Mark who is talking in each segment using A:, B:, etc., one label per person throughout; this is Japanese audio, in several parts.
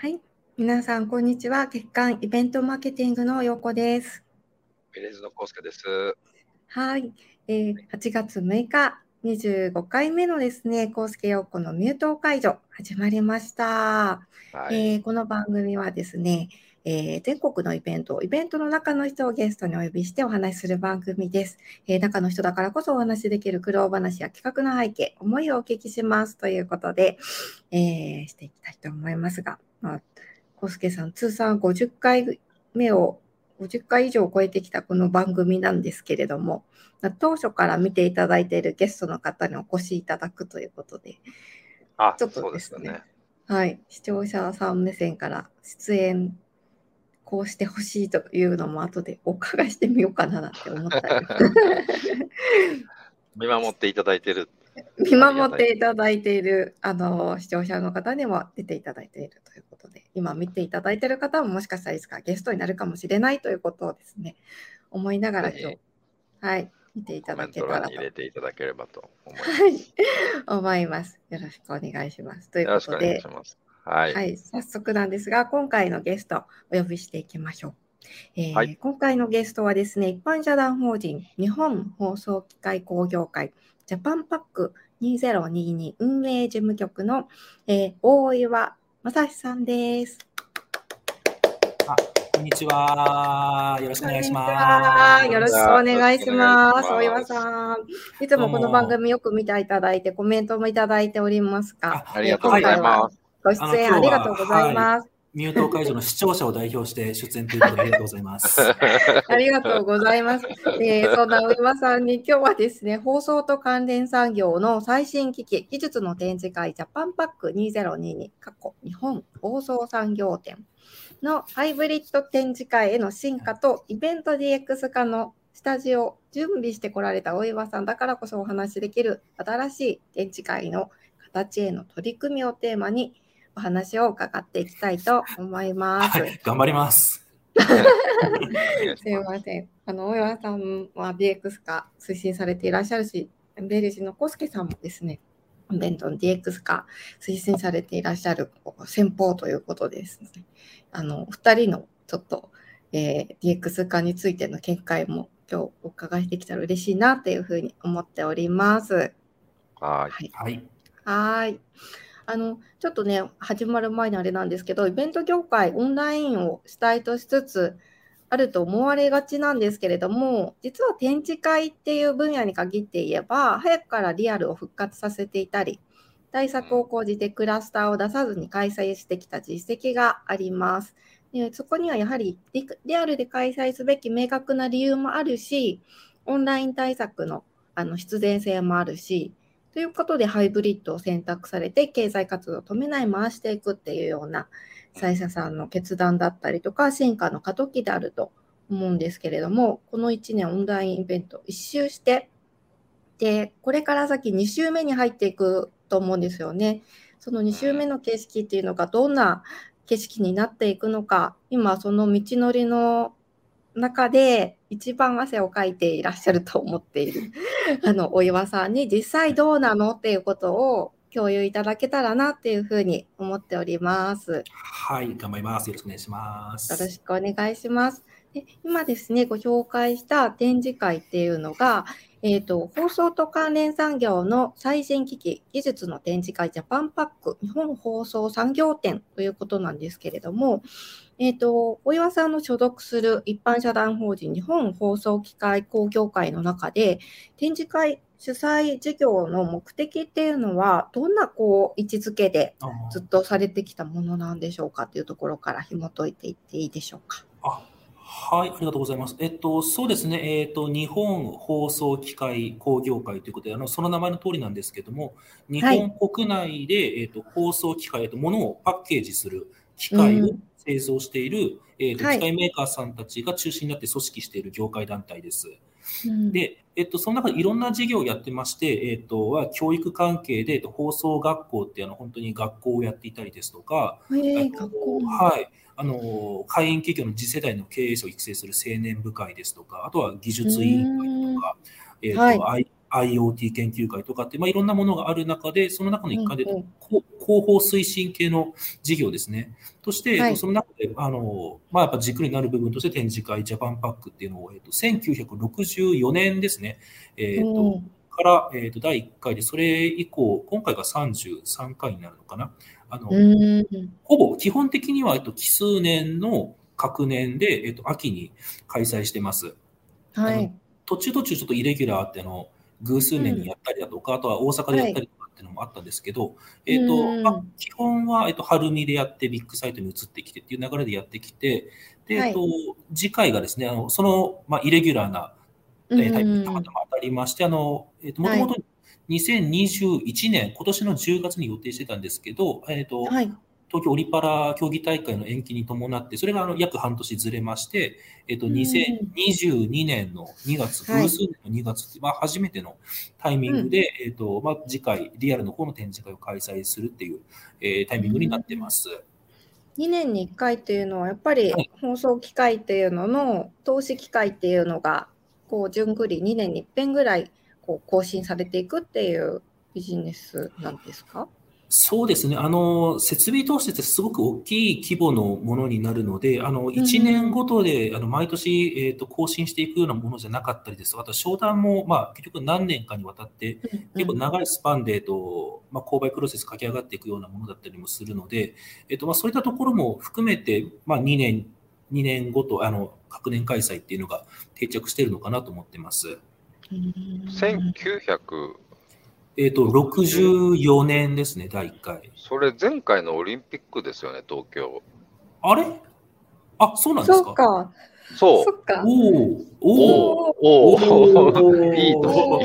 A: はい。皆さん、こんにちは。月間イベントマーケティングのようこです。
B: ベレーズのコウスケです。
A: はい。えー8月6日、25回目のですね、コウスケ陽子のミュート解除、始まりました。
B: はい。
A: えーこの番組はですね、えー全国のイベント、イベントの中の人をゲストにお呼びしてお話しする番組です。えー中の人だからこそお話しできる苦労話や企画の背景、思いをお聞きしますということで、えーしていきたいと思いますが、まあ、コスケさん、通算50回目を、50回以上超えてきたこの番組なんですけれども、まあ当初から見ていただいているゲストの方にお越しいただくということで、
B: あ、
A: ちょっとで
B: すすよね。
A: はい、視聴者さん目線から出演、こうしてほしいというのも後でお伺いしてみようかななんて思ったり
B: 見守っていただいてる。
A: 見守っていただいているあの視聴者の方にも出ていただいているということで、今見ていただいている方ももしかしたらいつかゲストになるかもしれないということをですね、思いながら今日
B: ぜ、
A: はい、見ていただけたらと
B: ト欄に入れていただければと思います。
A: はい、思います。よろしくお願いします。ということで。
B: はい、
A: 早速なんですが、今回のゲストお呼びしていきましょう。えー
B: はい
A: 今回のゲストはですね、一般社団法人日本放送機械工業会ジャパンパック2022運営事務局の、えー大岩正史さんです。
C: あ、こんにちは。よろしくお願いします。
A: はよろしくお願いします。大岩さん。いつもこの番組よく見ていただいて、コメントもいただいておりますが、
B: ありがとうございます。
A: ご出演ありがとうございます。
C: ミュート会場の視聴者を代表して出演ということでありがとうございます。
A: ありがとうございます。えーそんな上間さんに今日はですね、放送と関連産業の最新機器、技術の展示会、ジャパンパック2022、過去日本放送産業展のハイブリッド展示会への進化とイベント DX 化のスタジオ準備してこられた大岩さんだからこそお話しできる新しい展示会の形への取り組みをテーマにお話を伺っていきたいと思います。
C: はい、頑張ります。
A: すいません。あの、大岩さんは DX 化推進されていらっしゃるし、ベルジのコスケさんもですね、イベントの DX 化推進されていらっしゃる先方ということですね。あの、お二人のちょっと、えー DX 化についての見解も今日お伺いできたら嬉しいなというふうに思っております。
B: はい。
A: はい。
C: はい。
A: あの、ちょっとね、始まる前にあれなんですけど、イベント業界、オンラインを主体としつつあると思われがちなんですけれども、実は展示会っていう分野に限って言えば、早くからリアルを復活させていたり、対策を講じてクラスターを出さずに開催してきた実績があります。でそこにはやはりリリアルで開催すべき明確な理由もあるし、オンライン対策のあの必然性もあるし、ということでハイブリッドを選択されて経済活動を止めない回していくっていうようなサイサさんの決断だったりとか進化の過渡期であると思うんですけれどもこの1年オンラインイベント一周してでこれから先2週目に入っていくと思うんですよね。その2週目の景色っていうのがどんな景色になっていくのか今その道のりの中で一番汗をかいていらっしゃると思っている あのお岩さんに実際どうなのっていうことを共有いただけたらなっていうふうに思っております。
C: はい、頑張ります。よろしくお願いします。
A: よろしくお願いします。で今ですね、ご紹介した展示会っていうのが、えーと、放送と関連産業の最新機器、技術の展示会ジャパンパック日本放送産業展ということなんですけれども、えーと、小岩さんの所属する一般社団法人日本放送機械工業会の中で、展示会主催事業の目的っていうのは、どんなこう位置づけでずっとされてきたものなんでしょうかというところから紐解いていっていいでしょうか。
C: あはい、ありがとうございます。えっと、そうですね、えっと、日本放送機械工業会ということで、あのその名前の通りなんですけども、日本国内で、えっと、放送機械、と、ものをパッケージする機械を製造している、えっと、
A: はい。
C: 機械メーカーさんたちが中心になって組織している業界団体です。
A: うん。
C: で、えっと、その中でいろんな事業をやってまして、えっと、は教育関係で、えっと放送学校ってあの本当に学校をやっていたりですとか、
A: へえ
C: あの
A: 学校。の
C: はい。あの、会員企業の次世代の経営者を育成する青年部会ですとか、あとは技術委員会とか、えっ、と、
A: はい
C: IoT 研究会とかって、まあ、いろんなものがある中で、その中の一環で、広報推進系の事業ですね。として、
A: はい
C: その中で、あの、まあ、やっぱ軸になる部分として展示会ジャパンパックっていうのを、えっと、1964年ですね。えっと、
A: うん
C: から、えっと、第1回で、それ以降、今回が33回になるのかな。あの、
A: うん
C: ほぼ基本的には、えっと、奇数年の各年で、えっと、秋に開催してます。
A: はい。
C: 途中途中ちょっとイレギュラーってあの偶数年にやったりだとか、あとは大阪でやったりとかっていうのもあったんですけど、えっ、と、
A: うん
C: まあ、基本は、えっと、春見でやってビッグサイトに移ってきてっていう流れでやってきて、で、
A: はい
C: えっと、次回がですね、あのその、まあ、イレギュラーな、えータイプにたまたま当たりまして、あの、えっ、と、もともと2021年、今年の10月に予定してたんですけど、えっ、と、
A: はい。
C: 東京オリパラ競技大会の延期に伴って、それがあの約半年ずれまして、えっと、
A: うん。
C: 2022年の2月、
A: はい。
C: 偶数年の2月まあ、初めてのタイミングで、えっと、まあ、次回、リアルの方の展示会を開催するっていう、えータイミングになってます。
A: 2年に1回っていうのは、やっぱり
C: はい。
A: 放送機会っていうのの投資機会っていうのが、こう、順繰り2年に1遍ぐらい、こう、更新されていくっていうビジネスなんですか？
C: そうですね。あの、設備投資ってすごく大きい規模のものになるので、あの、1年ごとで、あの、毎年、えっと、更新していくようなものじゃなかったりですとか、あと、商談も、まあ、結局何年かにわたって、結構長いスパンで、えっとまあ、購買プロセス駆け上がっていくようなものだったりもするので、えっとまあ、そういったところも含めて、まあ、2年、2年ごと、あの、各年開催っていうのが定着しているのかなと思ってます。
A: うん
B: 1900、
C: えっと、64年ですね、第1回。
B: それ前回のオリンピックですよね、東京。
C: あれ？あ、そうなんですか？
A: そうか、
B: そう
A: そ。っか。
C: おおおお
B: おお
C: おー
B: いいとこ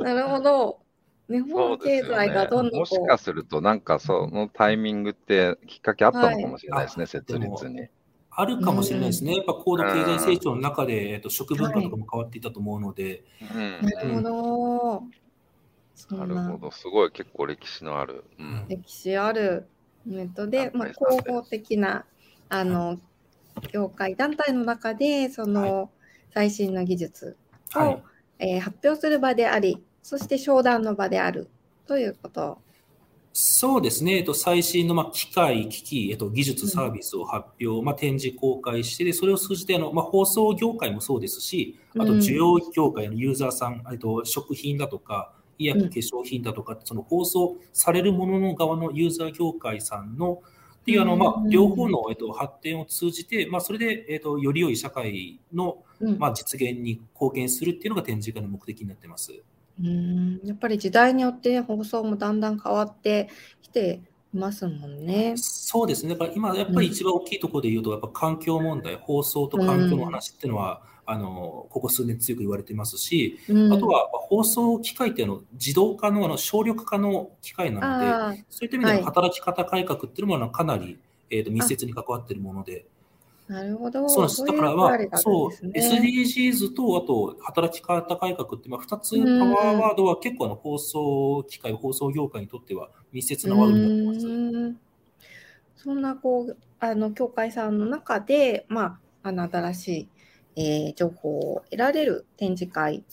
A: なるほど。日
B: そ
A: 本経済がどん
B: ね。
A: どんこう
B: もしかすると、なんかそのタイミングってきっかけあったのかもしれないですね、
C: はい
B: 設立に。
C: あるかもしれないですね。やっぱ高度経済成長の中で、えっと、食文化とかも変わっていたと思うので、
B: うん。
A: なるほど。そ
B: なんる
A: な
B: ほど、すごい結構歴史のある。うん。
A: 歴史ある。ネットで、まあ、広報的なあの業界団体の中でその最新の技術を、
C: はい。
A: えー発表する場でありそして商談の場であるということ。
C: そうですね、えっと、最新のまあ機械、機器、えっと、技術、サービスを発表、まあ、展示、公開して、でそれを通じてあの、まあ、放送業界もそうですし、あと
A: うん
C: 需要業界のユーザーさん、えっと、食品だとか、医薬、
A: うん
C: 化粧品だとか、その放送されるものの側のユーザー業界さんの、っていうあの、まあ
A: う、ん
C: 両方の、えっと、発展を通じて、まあ、それで、えっと、より良い社会の、
A: うん。
C: まあ、実現に貢献するっていうのが展示会の目的になってます。
A: うん。やっぱり時代によって放送もだんだん変わってきていますもんね。
C: そうですね。だから今、やっぱり一番大きいところで言うと、やっぱ環境問題、放送と環境の話っていうのは、あの、ここ数年強く言われてますし、
A: うん。
C: あとは放送機械っていうのは自動化の、あの省力化の機械なので、そういった意味で
A: は
C: 働き方改革っていうのもあのかなり、えーと密接に関わっているもので、
A: なるほど。
C: そうなんです。だから、
A: そういう
C: まあそう、
A: んですね
C: SDGs と、あと、働き方改革って、まあ、2つパワーワードは結構あの放送機械、放送業界にとっては密接なワードになってます。
A: そんなこうあの協会さんの中で、まあ、あの新しい、えー情報を得られる展示会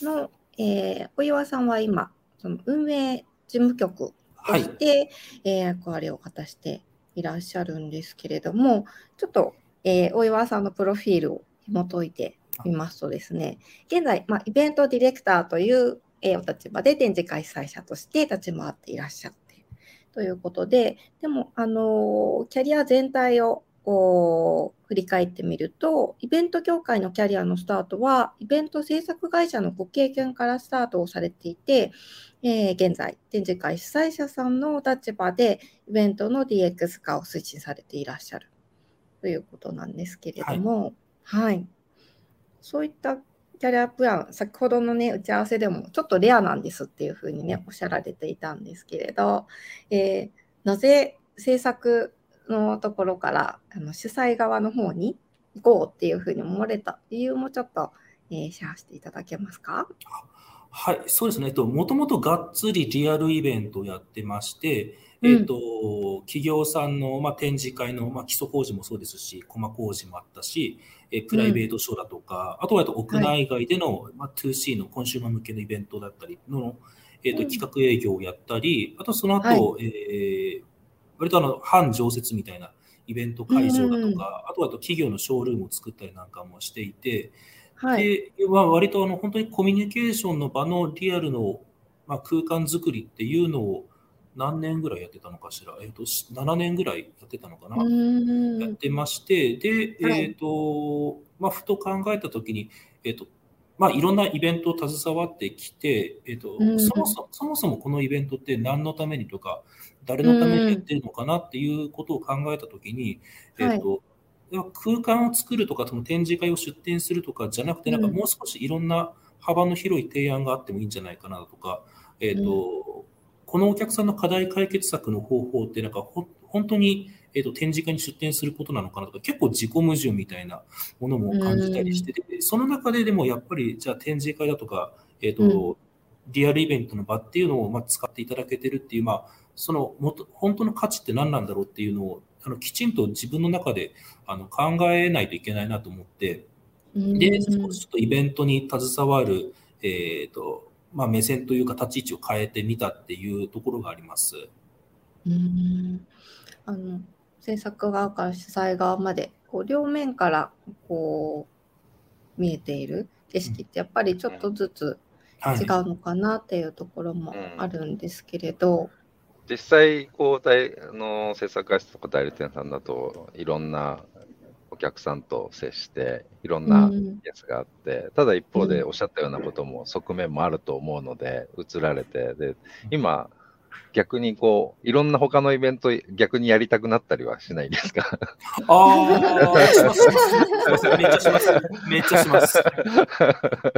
A: の、えー小岩さんは今その運営事務局と
C: はい
A: し。て、えー役割を果たしていらっしゃるんですけれどもちょっと、えー大岩さんのプロフィールを紐解いてみますとですね現在、まあ、イベントディレクターという、えーお立場で展示開催者として立ち回っていらっしゃってということで、でも、あのキャリア全体をこう振り返ってみると、イベント業界のキャリアのスタートは、イベント制作会社のご経験からスタートをされていて、えー現在、展示会主催者さんのお立場で、イベントの DX 化を推進されていらっしゃるということなんですけれども、はい。そういったキャリアプラン、先ほどのね、打ち合わせでもちょっとレアなんですっていうふうにね、おっしゃられていたんですけれど、えーなぜ制作のところからあの主催側の方に行こうっていうふうに思われた理由もちょっと、えーシェアしていただけますか？
C: はい、そうですね。えっと、もともとがっつりリアルイベントをやってまして、えっと、企業さんの、まあ、展示会の、まあ、基礎工事もそうですし、コマ工事もあったし、えプライベートショーだとか、あとはあと屋内外での、まあ、2C のコンシューマー向けのイベントだったりの、えっと、
A: うん。
C: 企画営業をやったり、あとその後、えー割とあの、半常設みたいなイベント会場だとか、あとはあと企業のショールームを作ったりなんかもしていて、
A: はい。
C: で、まあ、割とあの本当にコミュニケーションの場のリアルの、まあ、空間作りっていうのを何年ぐらいやってたのかしら、えっとし7年ぐらいやってたのかな、やってまして、で、
A: はい。
C: えっとまあ、ふと考えたときに、えっとまあ、いろんなイベントを携わってきて、えっと
A: うん。
C: そもそそもそもこのイベントって何のためにとか、誰のためにやってるのかなっていうことを考えたときに、えっと空間を作るとか、その展示会を出展するとかじゃなくて、なんか
A: うん。
C: もう少しいろんな幅の広い提案があってもいいんじゃないかなとか、えっとこのお客さんの課題解決策の方法って、なんかほ本当に、えっと展示会に出展することなのかなとか、結構自己矛盾みたいなものも感じたりしてて、その中ででもやっぱり、じゃあ展示会だとか、えっと
A: うん。
C: リアルイベントの場っていうのをまあ使っていただけてるっていう、まあ、その元本当の価値って何なんだろうっていうのをあのきちんと自分の中であの考えないといけないなと思って、で、少しちょっとイベントに携わる、えーとまあ、目線というか立ち位置を変えてみたっていうところがあります。
A: うーん。あの制作側から主催側までこう両面からこう見えている景色ってやっぱりちょっとずつ
C: はい。
A: 違うのかなっていうところもあるんですけれど、
B: 実際、こう、の制作会社とか代理店さんだと、いろんなお客さんと接して、いろん
A: う
B: なんやつがあって、ただ一方でおっしゃったようなことも側面もあると思うので、映られて、で、今、逆にこう、いろんな他のイベント逆にやりたくなったりはしないですか？
C: ああ、します、します。めっちゃします。めっちゃします。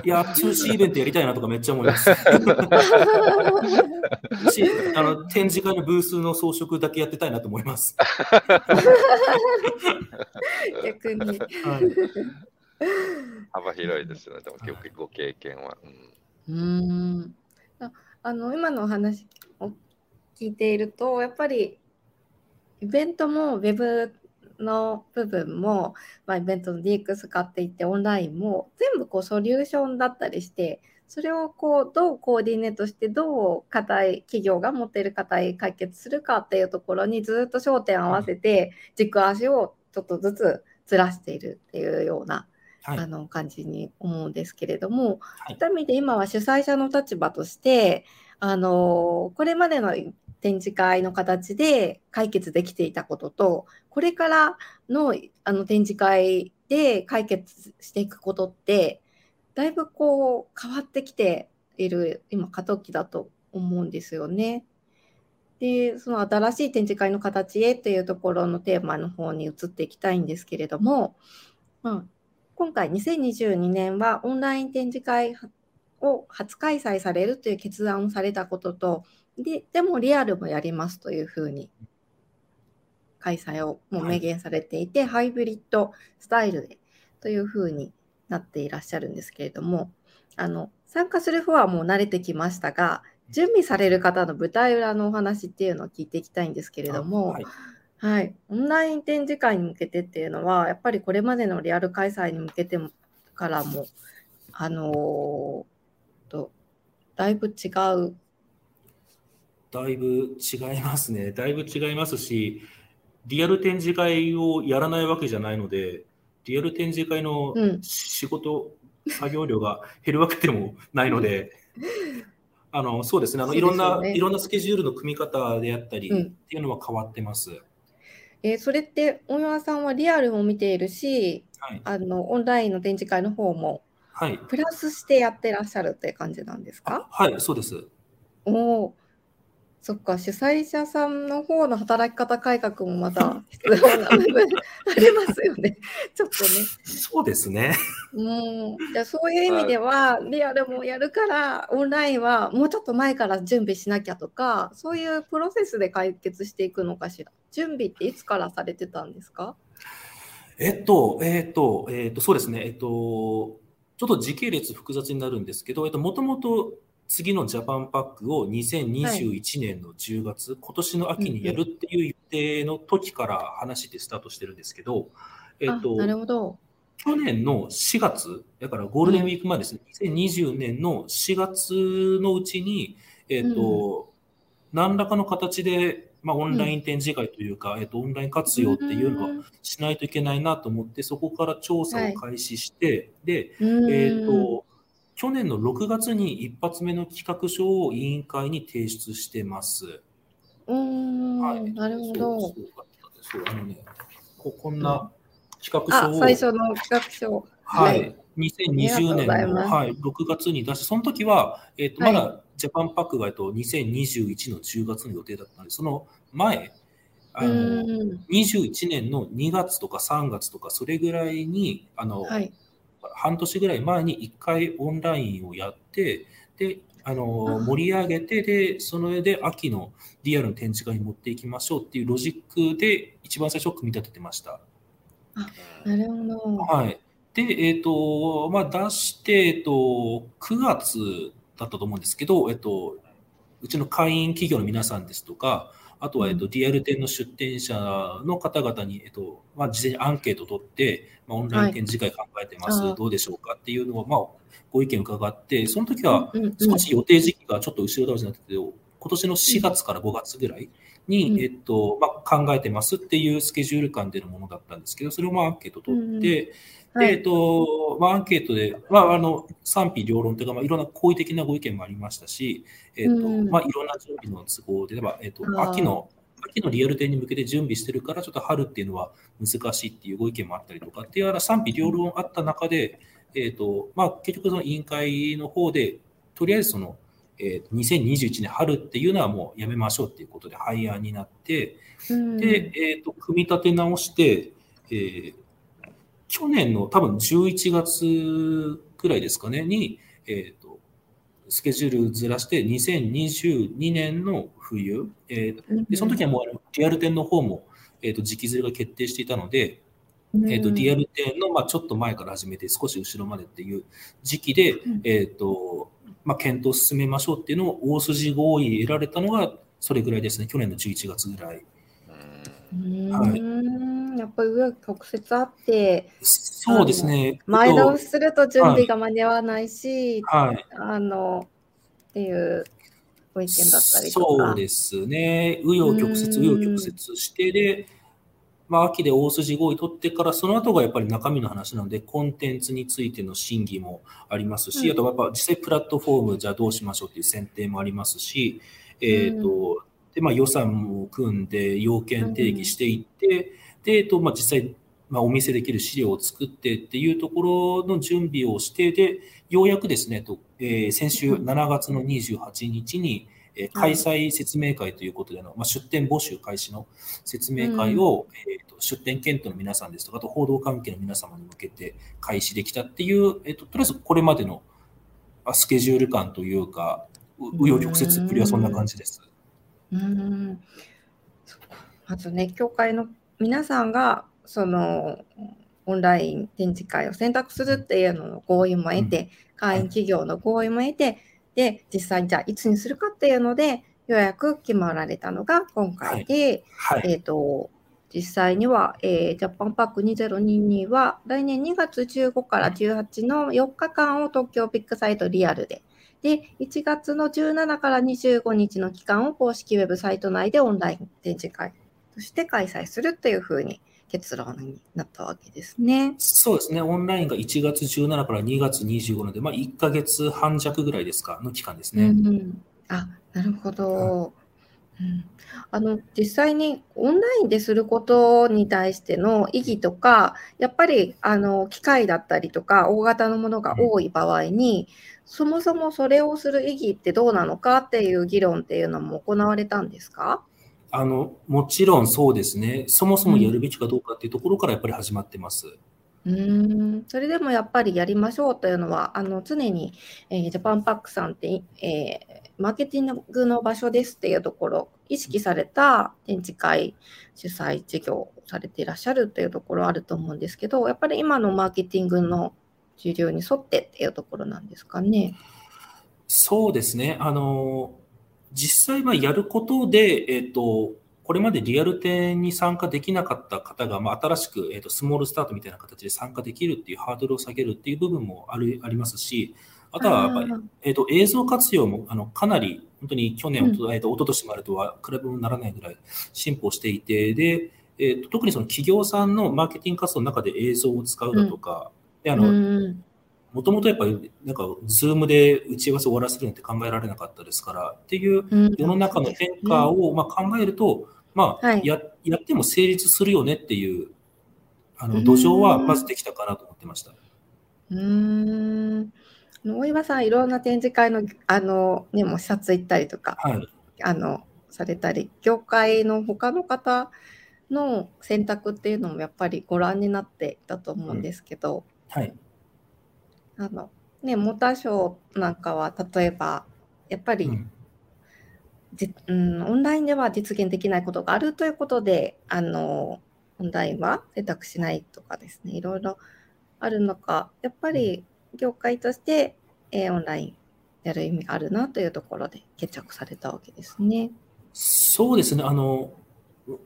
C: いや、2C イベントやりたいなとかめっちゃ思います。しあの展示会のブースの装飾だけやってたいなと思います。
A: 逆に。
C: はい
B: 幅広いですよね、でも結構ご経験は。うん
A: うーんああの今のお話を聞いているとやっぱりイベントもウェブの部分も、まあ、イベントの DX 使っていってオンラインも全部こうソリューションだったりしてそれをこうどうコーディネートしてどう課題企業が持っている課題解決するかっていうところにずっと焦点を合わせて軸足をちょっとずつずらしているっていうような
C: はい。
A: あの感じに思うんですけれども、
C: はい。
A: そういった意味で今は主催者の立場としてあのこれまでの展示会の形で解決できていたこととこれからのあの展示会で解決していくことってだいぶこう変わってきている今過渡期だと思うんですよね。でその新しい展示会の形へというところのテーマの方に移っていきたいんですけれども、まあ、今回2022年はオンライン展示会を初開催されるという決断をされたこととででもリアルもやりますというふうに開催をもう明言されていて、ハイブリッドスタイルでというふうになっていらっしゃるんですけれどもあの参加する方はもう慣れてきましたが準備される方の舞台裏のお話っていうのを聞いていきたいんですけれども、
C: はい
A: はい、オンライン展示会に向けてっていうのは、やっぱりこれまでのリアル開催に向けてもからも、あのーと、だいぶ違う。
C: だいぶ違いますね。だいぶ違いますし、リアル展示会をやらないわけじゃないので、リアル展示会の
A: うん
C: 仕事、作業量が減るわけでもないので、あのそうですねあのいろんな、いろんなスケジュールの組み方であったり、
A: うん
C: っていうのは変わってます。
A: えーそれって、大山さんはリアルも見ているし、
C: はい。
A: あの、オンラインの展示会の方も、
C: はい。
A: プラスしてやってらっしゃるって感じなんですか？
C: あはい、そうです。
A: おお、そっか、主催者さんの方の働き方改革もまた必要な部分ありますよね。ちょっとね。
C: そうですね。
A: うん、じゃあそういう意味では、リアルもやるから、オンラインはもうちょっと前から準備しなきゃとか、そういうプロセスで解決していくのかしら。準備っていつからされてたんですか？
C: えっと、えっと、えっと、そうですね。えっと、ちょっと時系列複雑になるんですけど、えっと、もともと次のジャパンパックを2021年の10月、はい、今年の秋にやるっていう予定の時から話してスタートしてるんですけど、
A: えっと、なるほど。
C: 去年の4月、だからゴールデンウィーク前ですね、うん、2020年の4月のうちに、えっと、うん、何らかの形で、まあ、オンライン展示会というか、うん、えっと、オンライン活用っていうのはしないといけないなと思って、そこから調査を開始して、はい、で、えっと、去年の6月に一発目の企画書を委員会に提出してます。
A: うん、はい、なるほど。
C: そうあのね、ここんな企画書
A: を。最初の企画書。
C: はい。2020年の、はい、6月に出して、その時は、えっ、ー、と、まだジャパンパックが、えっと、2021の10月の予定だったので、その前、あの、21年の2月とか3月とか、それぐらいに、あの、はい、半年ぐらい前に1回オンラインをやって、で、あの盛り上げて、で、その上で秋のリアルの展示会に持っていきましょうっていうロジックで一番最初組み立ててました。
A: あなるほど。
C: はい。で、えっ、ー、と、まあ、出して、えっ、ー、と、9月だったと思うんですけど、えっ、ー、と、うちの会員企業の皆さんですとか、あとは、えっと、リアル店の出店者の方々に、えっと、まあ、事前にアンケートを取って、まあ、オンライン展示会考えてます、はい、どうでしょうかっていうのを、まあ、ご意見伺って、その時は少し予定時期がちょっと後ろ倒しになってて、今年の4月から5月ぐらいに、えっと、まあ、考えてますっていうスケジュール感でのものだったんですけど、それをまあアンケート取って、で、えっと、まあ、アンケートで、まあ、あの、賛否両論というか、まあ、いろんな好意的なご意見もありましたし、えっと、まあ、いろんな準備の都合で、例えば、えっと、秋の、秋のリアル展に向けて準備してるから、ちょっと春っていうのは難しいっていうご意見もあったりとかっていうような賛否両論あった中で、えっと、まあ、結局その委員会の方で、とりあえずその、えー、2021年春っていうのはもうやめましょうっていうことで廃案になって、で、えっ、と、組み立て直して、えー、去年の多分11月くらいですかね、に、えっ、と、スケジュールずらして、2022年の冬、えー、でその時はもうリアル店の方も、えー、と時期ずれが決定していたので、えー、とリアル店の、まあ、ちょっと前から始めて少し後ろまでっていう時期で、えーとまあ、検討を進めましょうっていうのを大筋合意得られたのがそれぐらいですね、去年の11月ぐらい。
A: はい、やっぱり上曲折あって、
C: そうですね。
A: 前倒しすると準備が間に合わないし、はい、あのっていうご意見だったりと
C: か。そうですね。紆余曲折、紆余曲折してで、まあ、秋で大筋合意取ってから、その後がやっぱり中身の話なので、コンテンツについての審議もありますし、うん、あとやっぱ実際プラットフォームじゃあどうしましょうっていう選定もありますし、えっ、ー、と、で、まあ予算を組んで要件定義していって、うん、で、えっと、まあ実際、まあお見せできる資料を作ってっていうところの準備をして、で、ようやくですね、とえー、先週7月の28日に、え開催説明会ということでの、まあ、出店募集開始の説明会を、うん、えーと、出店検討の皆さんですとか、あと報道関係の皆様に向けて開始できたっていう、えーと、とりあえずこれまでのスケジュール感というか、紆余曲折っぷりはそんな感じです。
A: うんまずね、協会の皆さんがそのオンライン展示会を選択するっていうのの合意も得て、会員企業の合意も得て、で、実際にじゃあいつにするかっていうので、ようやく決まられたのが今回で、はい。はい、えっ、ー、と、実際には、えー、ジャパンパック2022は来年2月15から18の4日間を東京ビッグサイトリアルで、で、1月の17から25日の期間を公式ウェブサイト内でオンライン展示会として開催するっていうふうに結論になったわけですね。
C: そうですね。オンラインが1月17から2月25なので、まあ、1か月半弱ぐらいですか、の期間ですね。
A: うんうん、あ、なるほど。うん、あの実際にオンラインですることに対しての意義とか、やっぱりあの機械だったりとか、大型のものが多い場合に、うん、そもそもそれをする意義ってどうなのかっていう議論っていうのも行われたんですか？
C: あの、もちろんそうですね。そもそもやるべきかどうかっていうところからやっぱり始まってます。
A: うん、それでもやっぱりやりましょうというのは、あの常に、えー、ジャパンパックさんって、えー、マーケティングの場所ですっていうところ、意識された展示会主催事業をされていらっしゃるというところあると思うんですけど、やっぱり今のマーケティングの需要に沿ってっていうところなんですかね？
C: そうですね。あの、実際はやることで、えっ、と、これまでリアル店に参加できなかった方が、まあ、新しく、えーと、スモールスタートみたいな形で参加できるっていうハードルを下げるっていう部分もあるありますし、あとはやっぱり、えーと、映像活用もあのかなり本当に去年、うん、えーと、一昨年までとは比べ物にならないぐらい進歩していて、で、えーと、特にその企業さんのマーケティング活動の中で映像を使うだとか、うん、あの、もともとやっぱり、なんか、ズームで打ち合わせを終わらせるなんて考えられなかったですから、っていう世の中の変化をまあ考えると、まあ、はい、や、やっても成立するよねっていう、あの、土壌はまずできたかなと思ってました。
A: うん。大岩さん、いろんな展示会の、あの、ね、も視察行ったりとか、はい、あの、されたり、業界の他の方の選択っていうのもやっぱりご覧になっていたと思うんですけど、
C: うん、はい。
A: あの、ね、モーターショーなんかは、例えば、やっぱり、うん。じうん、オンラインでは実現できないことがあるということで、あの、オンラインは選択しないとかですね、いろいろあるのか、やっぱり業界として、えー、オンラインやる意味があるなというところで決着されたわけですね。
C: そうですね、あの、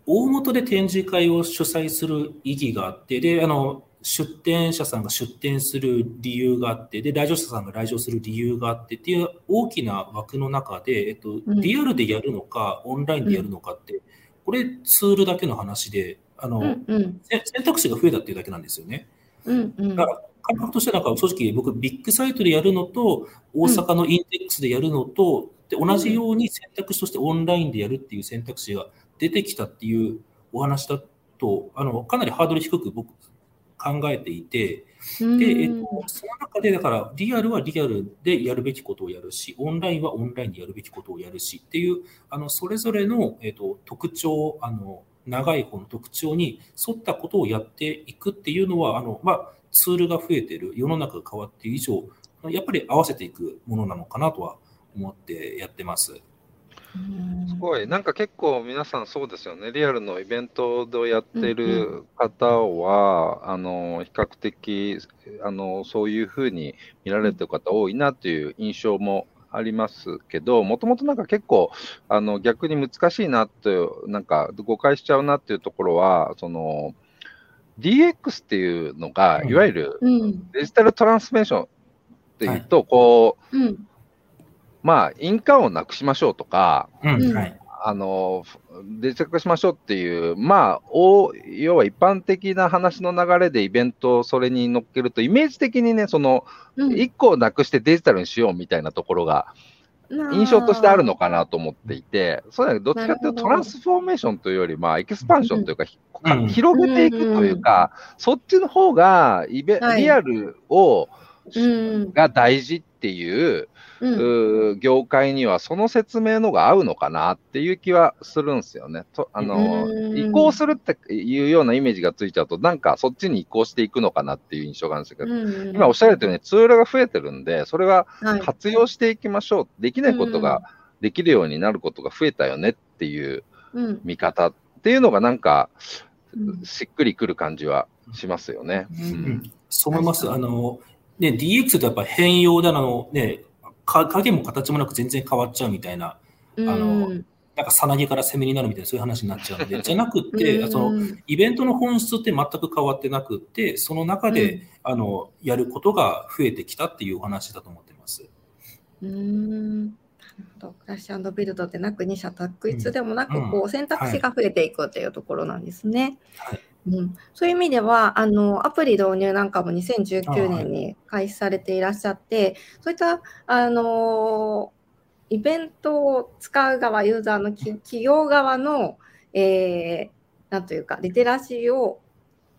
C: 大元で展示会を主催する意義があって、で、あの、出展者さんが出展する理由があって、で、来場者さんが来場する理由があってっていう大きな枠の中で、えっと、リアルでやるのか、オンラインでやるのかって、これツールだけの話で、あの、うんうん、選択肢が増えたっていうだけなんですよね。
A: うんうん、だから、
C: 感覚としてなんか正直僕ビッグサイトでやるのと、大阪のインデックスでやるのと、で同じように選択肢としてオンラインでやるっていう選択肢が出てきたっていうお話だと、あの、かなりハードル低く僕考えていて、で、えっと、その中で、だから、リアルはリアルでやるべきことをやるし、オンラインはオンラインでやるべきことをやるしっていう、あの、それぞれの、えっと、特徴、あの、長い方の特徴に沿ったことをやっていくっていうのは、あの、まあ、ツールが増えている、世の中が変わって以上、やっぱり合わせていくものなのかなとは思ってやってます。
B: すごい、なんか結構皆さんそうですよね、リアルのイベントでやってる方は、うん。うん、あの比較的あのそういうふうに見られてる方多いなという印象もありますけど、もともとなんか結構あの逆に難しいなと、なんか誤解しちゃうなっていうところは、その DX っていうのが、いわゆるデジタルトランスメーションっていうと、こう、うんまあ、印鑑をなくしましょうとか、
C: うんはい、
B: あの、デジタル化しましょうっていう、まあ、お要は一般的な話の流れでイベントをそれに乗っけると、イメージ的にね、その、一、個をなくしてデジタルにしようみたいなところが、印象としてあるのかなと思っていて、そうだどっちかっていうとトランスフォーメーションというより、まあ、エキスパンションというか、うん、広げていくというか、うん、そっちの方がイベ、はい、リアルを、が大事っていう、うん、業界にはその説明のが合うのかなっていう気はするんですよね。とあの移行するっていうようなイメージがついちゃうと、なんかそっちに移行していくのかなっていう印象があるんですけど、今おっしゃられたようにツールが増えてるんで、それは活用していきましょう。はい、できないことができるようになることが増えたよねっていう見方っていうのがなんか、しっくりくる感じはしますよね。
C: うん、そう思います。あの、ね、DX ってやっぱ変容であの、ね、影も形もなく全然変わっちゃうみたいな、あの、なんかさなぎから攻めになるみたいなそういう話になっちゃうので、じゃなくて、そのイベントの本質って全く変わってなくて、その中で、うん、あのやることが増えてきたっていうお話だと思ってます。
A: うん。クラッシュビルドでなく二者択一でもなく、こう選択肢が増えていくっていうところなんですね。はいうん、そういう意味ではあのアプリ導入なんかも2019年に開始されていらっしゃって、そういったあのイベントを使う側ユーザーの企業側の、えー、なんというかリテラシーを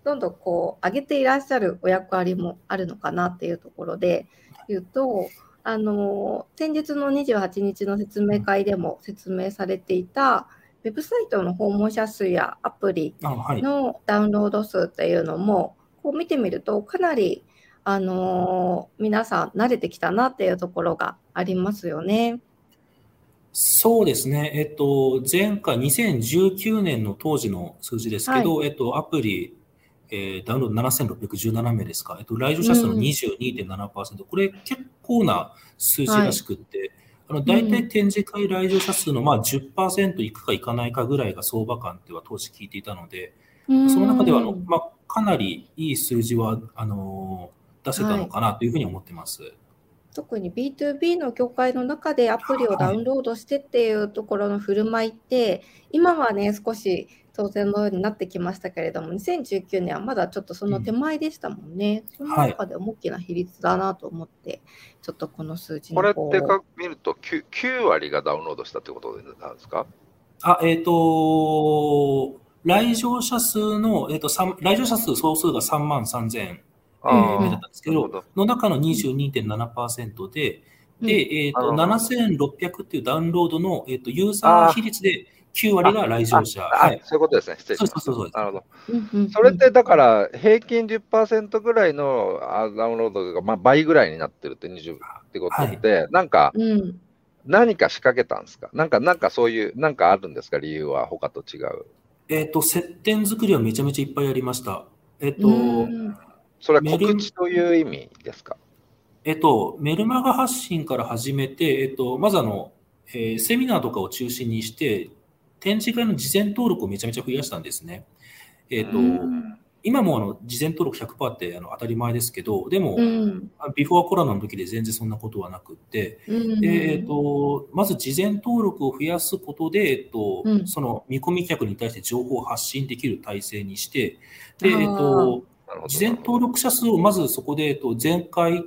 A: どんどんこう上げていらっしゃるお役割もあるのかなっていうところで言うとあの先日の28日の説明会でも説明されていた、ウェブサイトの訪問者数やアプリのダウンロード数っていうのも、こう見てみると、かなり、あのー、皆さん慣れてきたなっていうところがありますよね。
C: そうですね。えっと、前回2019年の当時の数字ですけど、はい、えっと、アプリ、えー、ダウンロード7617名ですか、えっと、来場者数の22.7%、うん、これ結構な数字らしくって、はい、あの大体展示会来場者数のまあ10%いくかいかないかぐらいが相場感っては当時聞いていたので、その中ではあの、まあ、かなりいい数字はあの出せたのかなというふうに思ってます。はい
A: 特に B2B の業界の中でアプリをダウンロードしてっていうところの振る舞いって、今はね、少し当然のようになってきましたけれども、2019年はまだちょっとその手前でしたもんね。うん、その中で大きな比率だなと思って、はい、ちょっとこの数字
B: これってか見ると9、9割がダウンロードしたということなんですか？
C: あ、えっ、ー、と、来場者数の、えっ、ー、と、来場者数総数が3万3000名だったんですけど、ど。の中の22.7%で、で、えっ、ー、と、7600っていうダウンロードの、えっ、と、ユーザー比率で、9割が来場者。
B: はい、そういうことですね。失礼しま
C: す。そうそうそう
B: なるほど。それってだから、平均10%ぐらいのダウンロードが、まあ、倍ぐらいになってるって20ってことで、はい、なんか、うん、何か仕掛けたんですか？なんか、なんかそういう、なんかあるんですか？理由は、他と違う。
C: えっ、ー、と、接点作りはめちゃめちゃいっぱいありました。えっ、ー、
B: と、それは告知という意味ですか？
C: えっと、メルマガ発信から始めて、えっと、まずあの、えー、セミナーとかを中心にして、展示会の事前登録をめちゃめちゃ増やしたんですね。えっ、ー、と、今もあの事前登録100%ってあの当たり前ですけど、でも、うん、ビフォーコロナの時で全然そんなことはなくって、うん、えっ、ー、と、まず事前登録を増やすことで、えっ、ー、と、うん、その見込み客に対して情報を発信できる体制にして、で、えっ、ー、と、事前登録者数をまずそこで、えっと、前回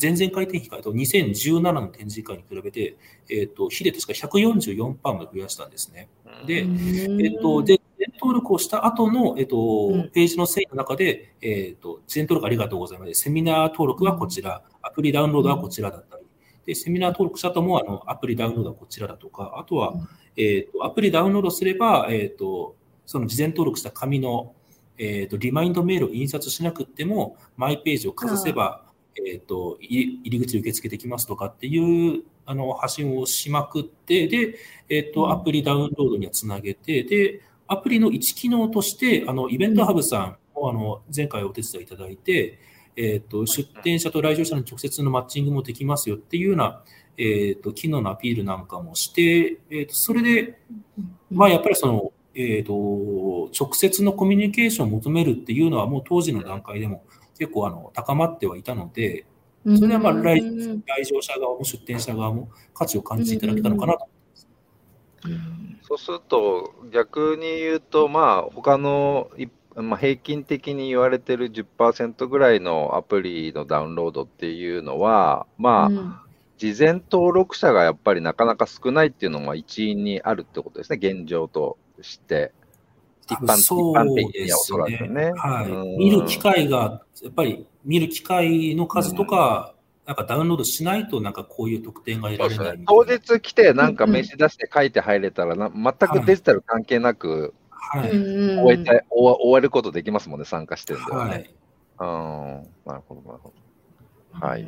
C: 前々回転比かと2017の展示会に比べて、えっ、ー、と、比で確か144%も増やしたんですね。で、えっ、ー、と、で、登録をした後の、えっ、ー、と、ページの整理の中で、えっ、と、事前登録ありがとうございます。セミナー登録はこちら、アプリダウンロードはこちらだったり、で、セミナー登録した後も、あの、アプリダウンロードはこちらだとか、あとは、えっ、と、アプリダウンロードすれば、えっ、と、その事前登録した紙の、えっ、と、リマインドメールを印刷しなくても、マイページをかざせば、えっ、ー、と、入り口で受け付けできますとかっていう、あの、発信をしまくって、で、えっ、ー、と、アプリダウンロードにはつなげて、で、アプリの一機能として、あの、イベントハブさんを、あの、前回お手伝いいただいて、えっ、ー、と、出店者と来場者の直接のマッチングもできますよっていうような、えっ、と、機能のアピールなんかもして、えっ、と、それで、まあ、やっぱりその、えっ、と、直接のコミュニケーションを求めるっていうのはもう当時の段階でも結構あの高まってはいたので、それはまあ来来場者側も出店者側も価値を感じていただけたのかなと思います。
B: そうすると、逆に言うと、まあ他のまあ、平均的に言われてる10%ぐらいのアプリのダウンロードっていうのは、まあ、事前登録者がやっぱりなかなか少ないっていうのも一因にあるってことですね、現状として。
C: 一般そうですね。ね。はい。見る機会が、やっぱり見る機会の数とか、なんかダウンロードしないと、なんかこういう特典が得られない
B: い当日来て、なんか名刺出して書いて入れたらな、全くデジタル関係なく、はい、終えて終わることできますもんね、参加してるんではね。はい、うん、なるほど、なるほど。はい。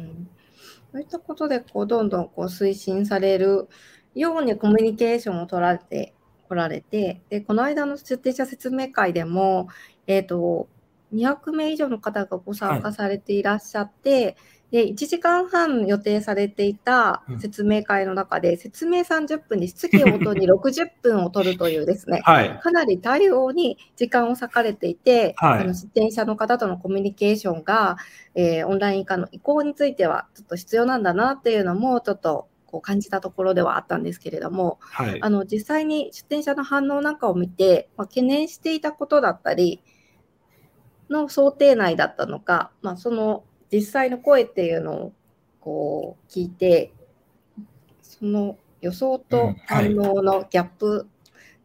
A: そういったことで、こう、どんどんこう推進されるようにコミュニケーションを取られて来られて、で、この間の出展者説明会でも、えっ、ー、と、200名以上の方がご参加されていらっしゃって、はいで1時間半予定されていた説明会の中で、うん、説明30分に質疑応答に 60分を取るというですね、はい、かなり対応に時間を割かれていて、はい、あの出展者の方とのコミュニケーションが、えー、オンライン化の移行についてはちょっと必要なんだなっていうのもちょっとこう感じたところではあったんですけれども、はい、あの実際に出店者の反応なんかを見て、まあ、懸念していたことだったりの想定内だったのか、まあ、その実際の声っていうのをこう聞いてその予想と反応のギャップ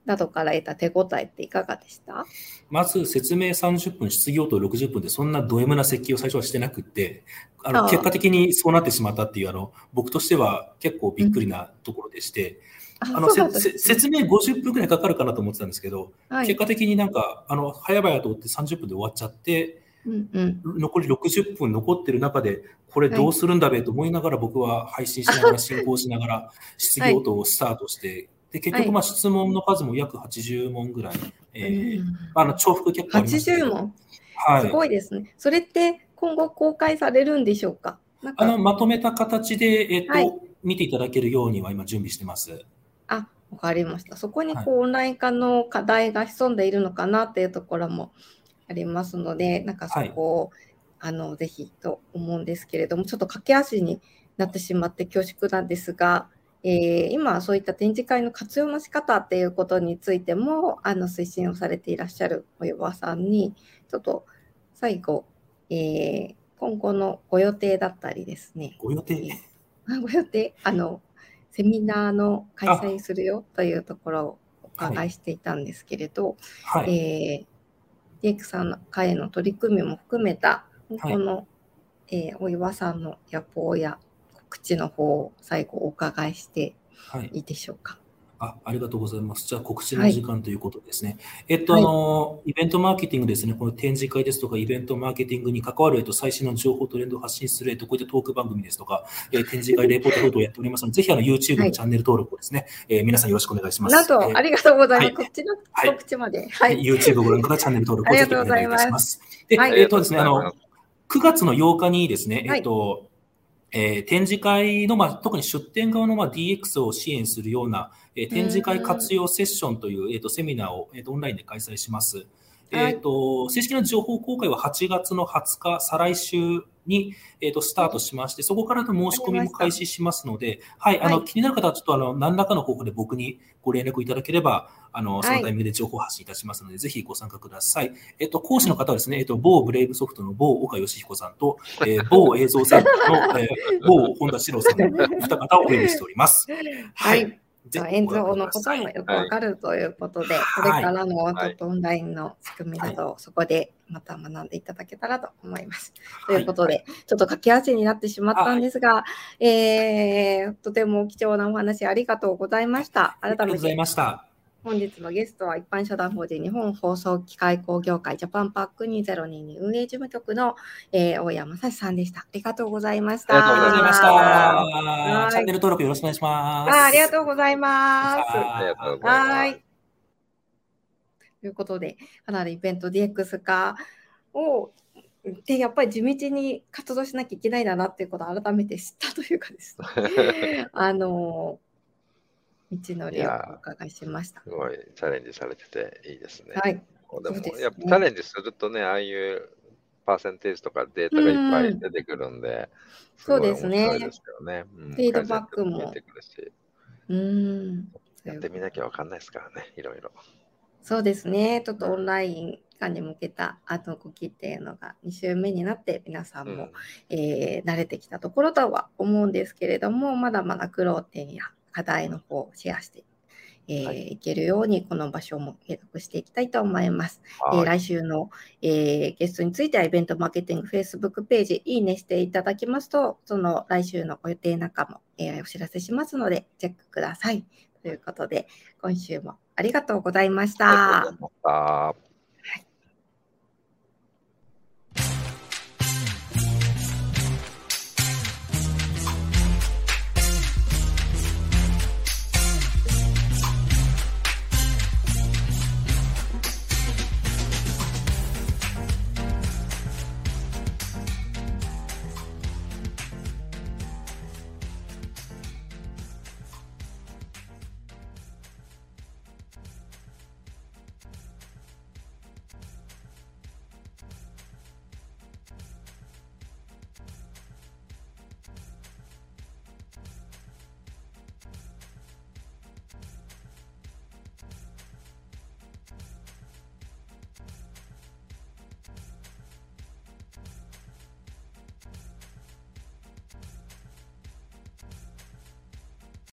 A: などから得た手応えっていかがでした？
C: まず説明30分、質疑応答60分でそんなド M な設計を最初はしてなくって、あの結果的にそうなってしまったっていう、あの僕としては結構びっくりなところでして、うん、あの説明50分くらいかかるかなと思ってたんですけど、はい、結果的になんか、あの早々とって30分で終わっちゃって、うんうん、残り60分残ってる中で、これどうするんだべと思いながら僕は配信しながら、進行しながら、質疑応答をスタートして、で、結局、まあ、質問の数も約80問ぐらい。えー、あの重複結構
A: 80も、はい、すごいですね。それって今後公開されるんでしょうか？
C: あのまとめた形で、えーと、はい、見ていただけるようには今準備してます。
A: あ、わかりました。そこにこう、オンライン化の課題が潜んでいるのかなっていうところもありますので、なんかそこを、はい、あのぜひと思うんですけれども、ちょっと駆け足になってしまって恐縮なんですが、えー、今そういった展示会の活用の仕方っていうことについてもあの推進をされていらっしゃるおばさんにちょっと最後、えー、今後のご予定だったりですね。
C: ご予定？
A: ご予定？あの、セミナーの開催するよというところをお伺いしていたんですけれど、はい、えー、DX さんの会の取り組みも含めた、この、はい、えー、お岩さんの野望や告知の方を最後お伺いしていいでしょうか？
C: あありがとうございます。じゃあ告知の時間ということですね。はい、えっと、あの、イベントマーケティングですね、この展示会ですとか、イベントマーケティングに関わる、えっと、最新の情報トレンドを発信する、えっと、こういったトーク番組ですとか、えー、展示会レポート等々をやっておりますので、ぜひあの YouTube のチャンネル登録をですね、はい、えー、皆さんよろしくお願いします。
A: なんと、えー、ありがとうございます。こっちの告知まで。
C: はい。YouTube ご覧の方、チャンネル登録をぜひお願いいたします。で、えっとですね、あの、9月の8日にですね、えっと、えー、展示会の、まあ、特に出展側の、まあ、DX を支援するような、えー、展示会活用セッションという、えーと、セミナーを、えーと、オンラインで開催します。えーと、正式な情報公開は8月の20日、再来週に、えーと、スタートしまして、そこからの申し込みも開始しますので、はい、あの、気になる方はちょっとあの何らかの方法で僕にご連絡いただければ、あのそのタイミングで情報発信いたしますので、はい、ぜひご参加ください。えっ、と、講師の方はですね、えっ、と、某ブレイブソフトの某岡義彦さんと、えー、某映像センターの、えー、某本田史郎さんの二方をお呼びしております。
A: はい演像のこともよくわかるということで、これからのちょっとオンラインの仕組みなど、そこでまた学んでいただけたらと思います。ということで、ちょっと駆け足になってしまったんですが、えー、とても貴重なお話ありがとうございました。
C: 改めて。
A: 本日のゲストは一般社団法人日本放送機械工業会ジャパンパック2022運営事務局の、えー、大山正さんでした。ありがとうございました。
C: ありがとうございました。チャンネル登録よろしくお願いします。
A: あありがとうございます。はい。ということで、かなりイベント DX 化をでやっぱり地道に活動しなきゃいけないんだなっていうことを改めて知ったというかですね。あの道のりをお伺いしました。
B: すごいチャレンジされてていいですね。はい。でも、ね、やっぱチャレンジするとね、ああいうパーセンテージとかデータがいっぱい出てくるんで、
A: そうですね。
B: ですよね。
A: フィードバックも。
B: うん。やってみなきゃわかんないですからね、いろいろ。
A: そうですね。ちょっとオンライン化に向けた後の動きっていうのが2週目になって皆さんも、うん、えー、慣れてきたところとは思うんですけれども、まだまだ苦労点や課題の方をシェアしてえー、はい、いけるようにこの場所も継続していきたいと思います。えー、来週の、えー、ゲストについてはイベントマーケティング Facebook ページいいねしていただきますと、その来週のご予定なんかも、えお知らせしますので、チェックください。ということで、今週も。ありがとうございました。